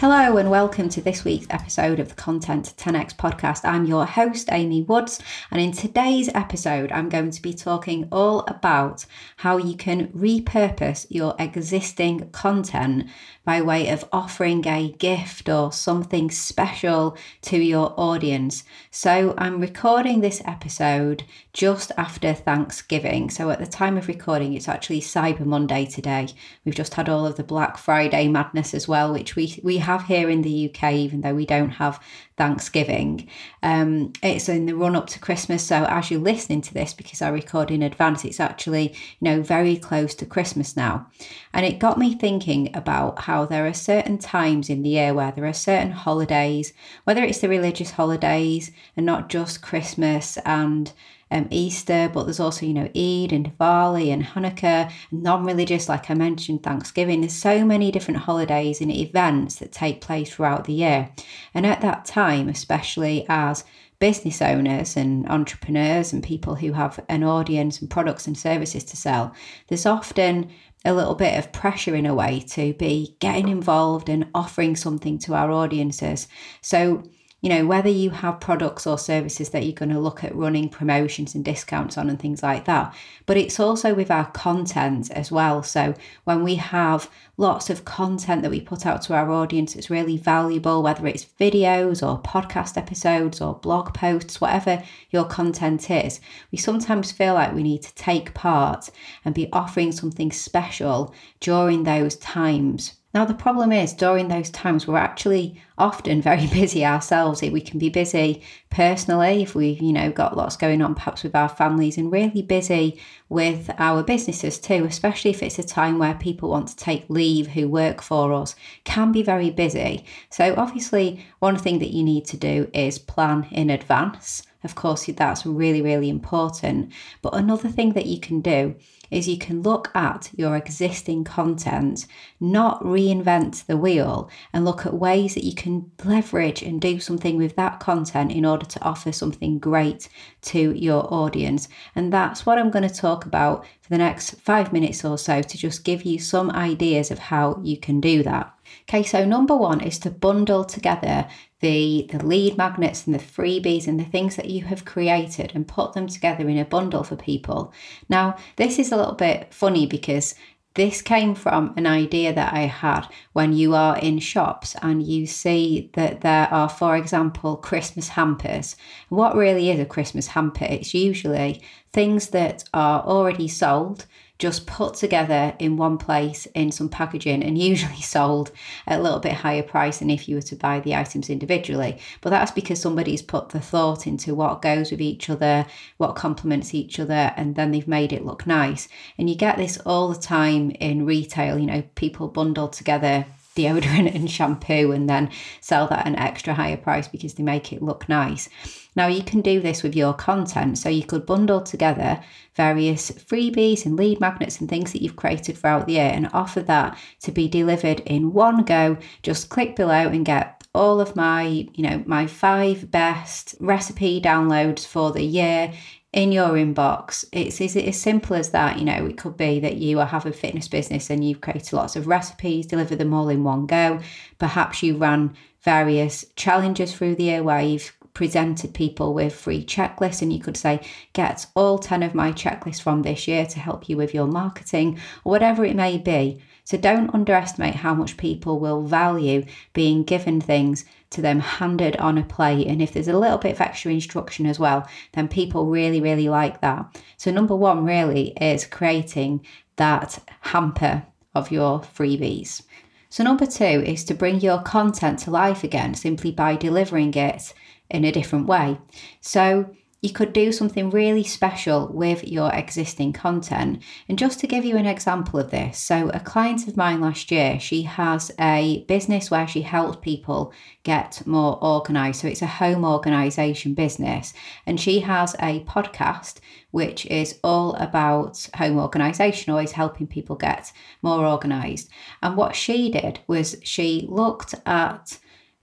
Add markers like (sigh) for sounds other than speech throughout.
Hello, and welcome to this week's episode of the Content 10x podcast. I'm your host, Amy Woods, and in today's episode, I'm going to be talking all about how you can repurpose your existing content by way of offering a gift or something special to your audience. So, I'm recording this episode just after Thanksgiving. So, at the time of recording, it's actually Cyber Monday today. We've just had all of the Black Friday madness as well, which we, we have here in the UK, even though we don't have Thanksgiving. Um, it's in the run up to Christmas. So as you're listening to this, because I record in advance, it's actually, you know, very close to Christmas now. And it got me thinking about how there are certain times in the year where there are certain holidays, whether it's the religious holidays and not just Christmas and um, Easter, but there's also, you know, Eid and Diwali and Hanukkah, non religious, like I mentioned, Thanksgiving. There's so many different holidays and events that take place throughout the year. And at that time, especially as business owners and entrepreneurs and people who have an audience and products and services to sell, there's often a little bit of pressure in a way to be getting involved and offering something to our audiences. So you know, whether you have products or services that you're going to look at running promotions and discounts on and things like that. But it's also with our content as well. So when we have lots of content that we put out to our audience, it's really valuable, whether it's videos or podcast episodes or blog posts, whatever your content is, we sometimes feel like we need to take part and be offering something special during those times now, the problem is during those times, we're actually often very (laughs) busy ourselves. We can be busy personally if we've, you know, got lots going on, perhaps with our families, and really busy with our businesses too, especially if it's a time where people want to take leave who work for us, can be very busy. So, obviously, one thing that you need to do is plan in advance. Of course, that's really, really important. But another thing that you can do is you can look at your existing content, not reinvent the wheel, and look at ways that you can leverage and do something with that content in order to offer something great to your audience. And that's what I'm going to talk about for the next five minutes or so to just give you some ideas of how you can do that. Okay, so number one is to bundle together the, the lead magnets and the freebies and the things that you have created and put them together in a bundle for people. Now, this is a little bit funny because this came from an idea that I had when you are in shops and you see that there are, for example, Christmas hampers. What really is a Christmas hamper? It's usually things that are already sold just put together in one place in some packaging and usually (laughs) sold at a little bit higher price than if you were to buy the items individually. But that's because somebody's put the thought into what goes with each other, what complements each other, and then they've made it look nice. And you get this all the time in retail, you know, people bundle together deodorant (laughs) and shampoo and then sell that at an extra higher price because they make it look nice. Now, you can do this with your content. So you could bundle together various freebies and lead magnets and things that you've created throughout the year and offer that to be delivered in one go. Just click below and get all of my, you know, my five best recipe downloads for the year in your inbox. It's is it as simple as that? You know, it could be that you have a fitness business and you've created lots of recipes, deliver them all in one go. Perhaps you ran various challenges through the year where you've presented people with free checklists and you could say get all 10 of my checklists from this year to help you with your marketing or whatever it may be so don't underestimate how much people will value being given things to them handed on a plate. And if there's a little bit of extra instruction as well then people really really like that. So number one really is creating that hamper of your freebies. So, number two is to bring your content to life again simply by delivering it in a different way. So, you could do something really special with your existing content. And just to give you an example of this, so a client of mine last year, she has a business where she helps people get more organized. So it's a home organization business. And she has a podcast which is all about home organization, always helping people get more organized. And what she did was she looked at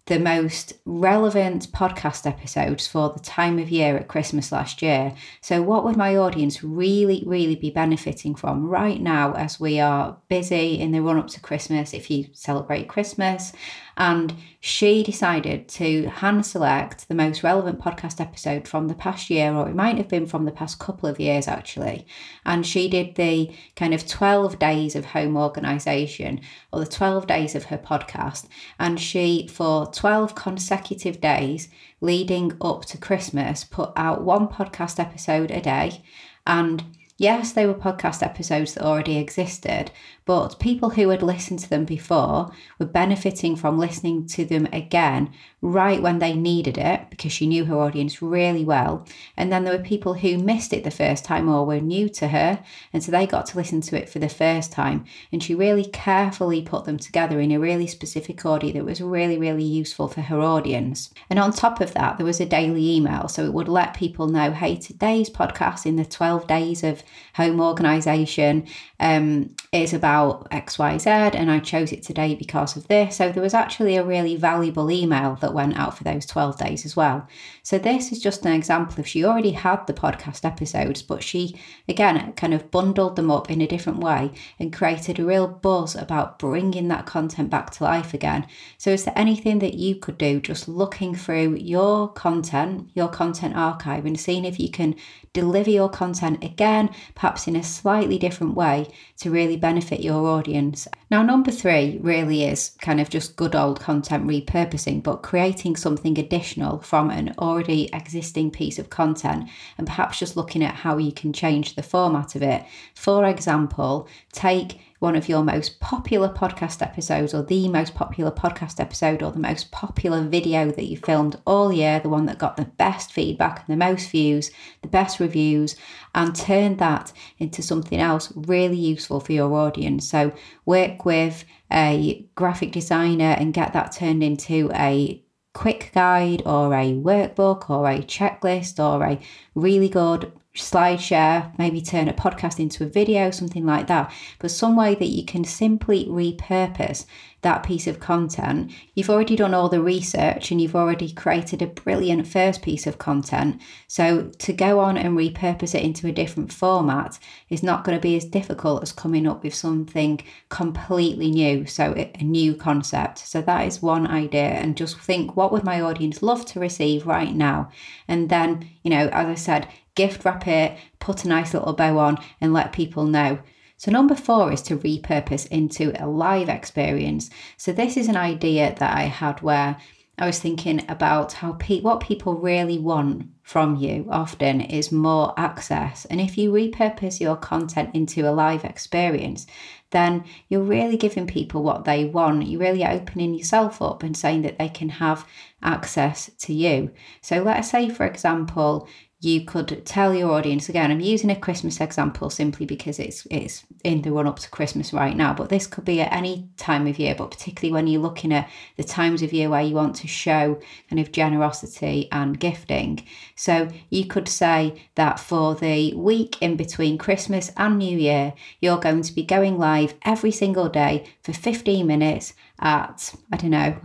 the most relevant podcast episodes for the time of year at Christmas last year. So, what would my audience really, really be benefiting from right now as we are busy in the run up to Christmas? If you celebrate Christmas, and she decided to hand select the most relevant podcast episode from the past year, or it might have been from the past couple of years actually. And she did the kind of 12 days of home organization or the 12 days of her podcast. And she, for 12 consecutive days leading up to Christmas, put out one podcast episode a day. And yes, they were podcast episodes that already existed, but people who had listened to them before were benefiting from listening to them again right when they needed it because she knew her audience really well. And then there were people who missed it the first time or were new to her, and so they got to listen to it for the first time. And she really carefully put them together in a really specific order that was really, really useful for her audience. And on top of that, there was a daily email, so it would let people know hey, today's podcast in the 12 days of home organization um, is about XYZ, and I chose it today because of this. So there was actually a really valuable email that went out for those 12 days as well. So this is just an example of she already had the podcast episodes, but she, again, kind of bundled them up in a different way and created a real buzz about bringing that content back to life again. So is there anything that you could do just looking through your content, your content archive, and seeing if you can deliver your content again, perhaps in a slightly different way to really benefit your audience. Now, number three really is kind of just good old content repurposing, but creating something additional from an already existing piece of content and perhaps just looking at how you can change the format of it. For example, take one of your most popular podcast episodes, or the most popular podcast episode, or the most popular video that you filmed all year, the one that got the best feedback and the most views, the best reviews, and turn that into something else really useful for your audience. So, work with a graphic designer and get that turned into a quick guide or a workbook or a checklist or a really good SlideShare, maybe turn a podcast into a video, something like that. But some way that you can simply repurpose that piece of content. You've already done all the research and you've already created a brilliant first piece of content. So to go on and repurpose it into a different format is not going to be as difficult as coming up with something completely new. So a new concept. So that is one idea. And just think, what would my audience love to receive right now? And then, you know, as I said, gift wrap it, put a nice little bow on, and let people know. So, number four is to repurpose into a live experience. So, this is an idea that I had where I was thinking about how pe- what people really want from you often is more access. And if you repurpose your content into a live experience, then you're really giving people what they want. You're really opening yourself up and saying that they can have access to you. So, let's say, for example, you could tell your audience again i'm using a christmas example simply because it's it's in the run up to christmas right now but this could be at any time of year but particularly when you're looking at the times of year where you want to show kind of generosity and gifting. So you could say that for the week in between christmas and new year you're going to be going live every single day for 15 minutes at I don't know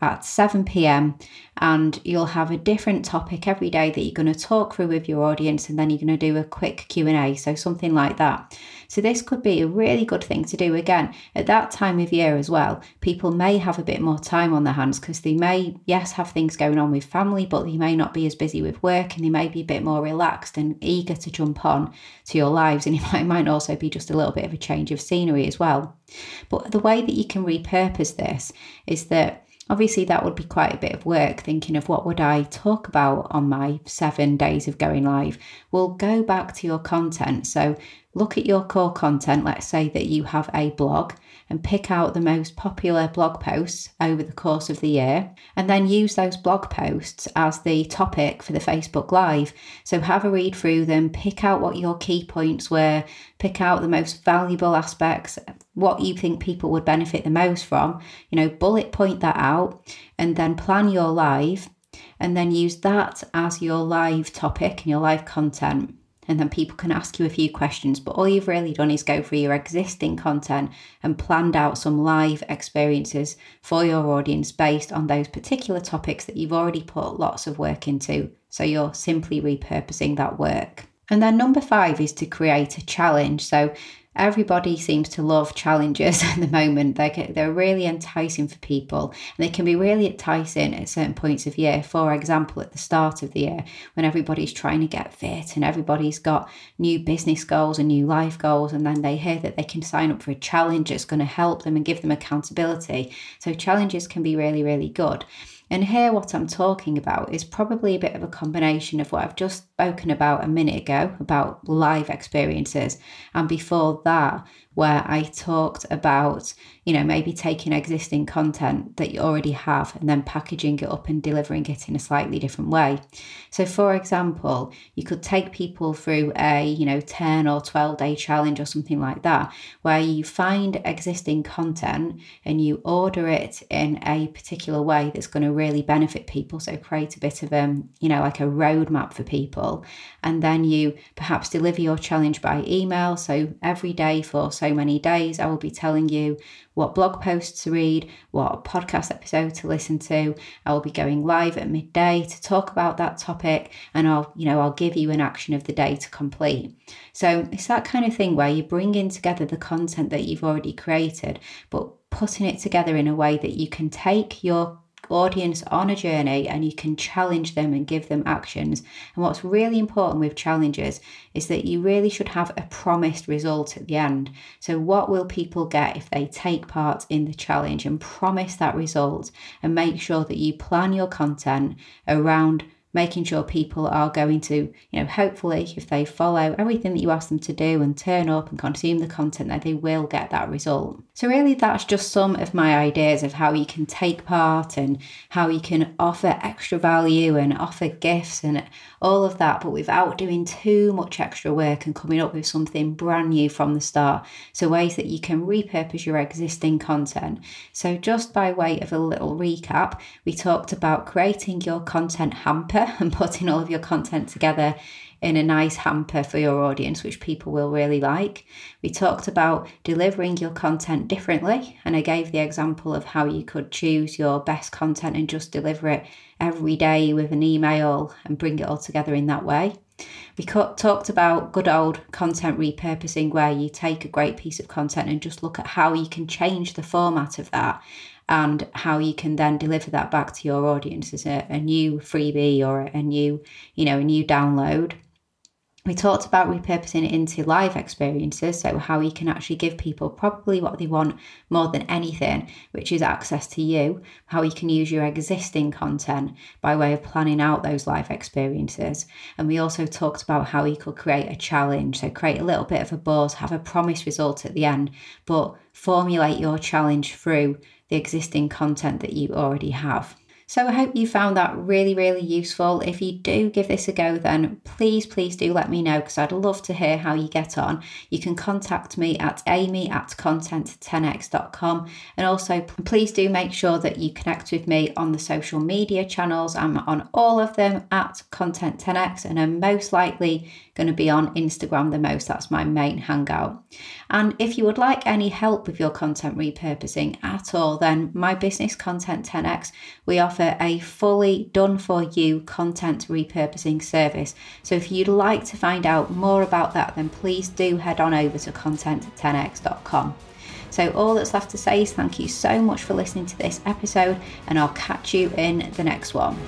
at 7 p.m. and you'll have a different topic every day that you're going to talk through with your audience and then you're going to do a quick Q&A so something like that. So this could be a really good thing to do again at that time of year as well. People may have a bit more time on their hands because they may yes have things going on with family but they may not be as busy with work and they may be a bit more relaxed and eager to jump on to your lives and (laughs) it might, might also be just a little bit of a change of scenery as well. But the way that you can repurpose this is that Obviously, that would be quite a bit of work thinking of what would I talk about on my seven days of going live. Well, go back to your content. So look at your core content. Let's say that you have a blog and pick out the most popular blog posts over the course of the year, and then use those blog posts as the topic for the Facebook Live. So have a read through them, pick out what your key points were, pick out the most valuable aspects, what you think people would benefit the most from, you know, bullet point that out, and then plan your live. And then use that as your live topic and your live content and then people can ask you a few questions. But all you've really done is go through your existing content and planned out some live experiences for your audience based on those particular topics that you've already put lots of work into. So you're simply repurposing that work. And then number five is to create a challenge. So everybody seems to love challenges (laughs) at the moment. They're, they're really enticing for people and they can be really enticing at certain points of year. For example, at the start of the year, when everybody's trying to get fit and everybody's got new business goals and new life goals, and then they hear that they can sign up for a challenge that's going to help them and give them accountability. So, challenges can be really, really good. And here, what I'm talking about is probably a bit of a combination of what I've just spoken about a minute ago about live experiences, and before that, where I talked about, you know, maybe taking existing content that you already have and then packaging it up and delivering it in a slightly different way. So, for example, you could take people through a, you know, 10 or 12 day challenge or something like that, where you find existing content and you order it in a particular way that's going to really benefit people. So, create a bit of, um, you know, like a roadmap for people. And then you perhaps deliver your challenge by email. So, every day for so many days, I will be telling you what blog posts to read, what podcast episode to listen to. I will be going live at midday to talk about that topic and I'll, you know, I'll give you an action of the day to complete. So it's that kind of thing where you bring in together the content that you've already created, but putting it together in a way that you can take your audience on a journey and you can challenge them and give them actions. And what's really important with challenges is that you really should have a promised result at the end. So, what will people get if they take part in the challenge and promise that result and make sure that you plan your content around making sure people are going to, you know, hopefully, if they follow everything that you ask them to do and turn up and consume the content, that they will get that result. So, really, that's just some of my ideas of how you can take part and how you can offer extra value and offer gifts and all of that, but without doing too much extra work and coming up with something brand new from the start. So, ways that you can repurpose your existing content. So, just by way of a little recap, we talked about creating your content hamper (laughs) and putting all of your content together in a nice hamper for your audience, which people will really like. We talked about delivering your content differently, and I gave the example of how you could choose your best content and just deliver it every day with an email and bring it all together in that way. We talked about good old content repurposing, where you take a great piece of content and just look at how you can change the format of that and how you can then deliver that back to your audience as a, a new freebie or a new, you know, a new download. We talked about repurposing it into live experiences, so how you can actually give people probably what they want more than anything, which is access to you, how you can use your existing content by way of planning out those live experiences. And we also talked about how you could create a challenge, so create a little bit of a buzz, have a promised result at the end, but formulate your challenge through the existing content that you already have. So I hope you found that really, really useful. If you do give this a go, then please, please do let me know because I'd love to hear how you get on. You can contact me at amy at content10x.com. And also, please do make sure that you connect with me on the social media channels. I'm on all of them at content10x, and I'm most likely going to be on Instagram the most. That's my main hangout. And if you would like any help with your content repurposing at all, then my business Content 10x, we offer a fully done for you content repurposing service. So if you'd like to find out more about that, then please do head on over to content10x.com. So, all that's left to say is thank you so much for listening to this episode, and I'll catch you in the next one.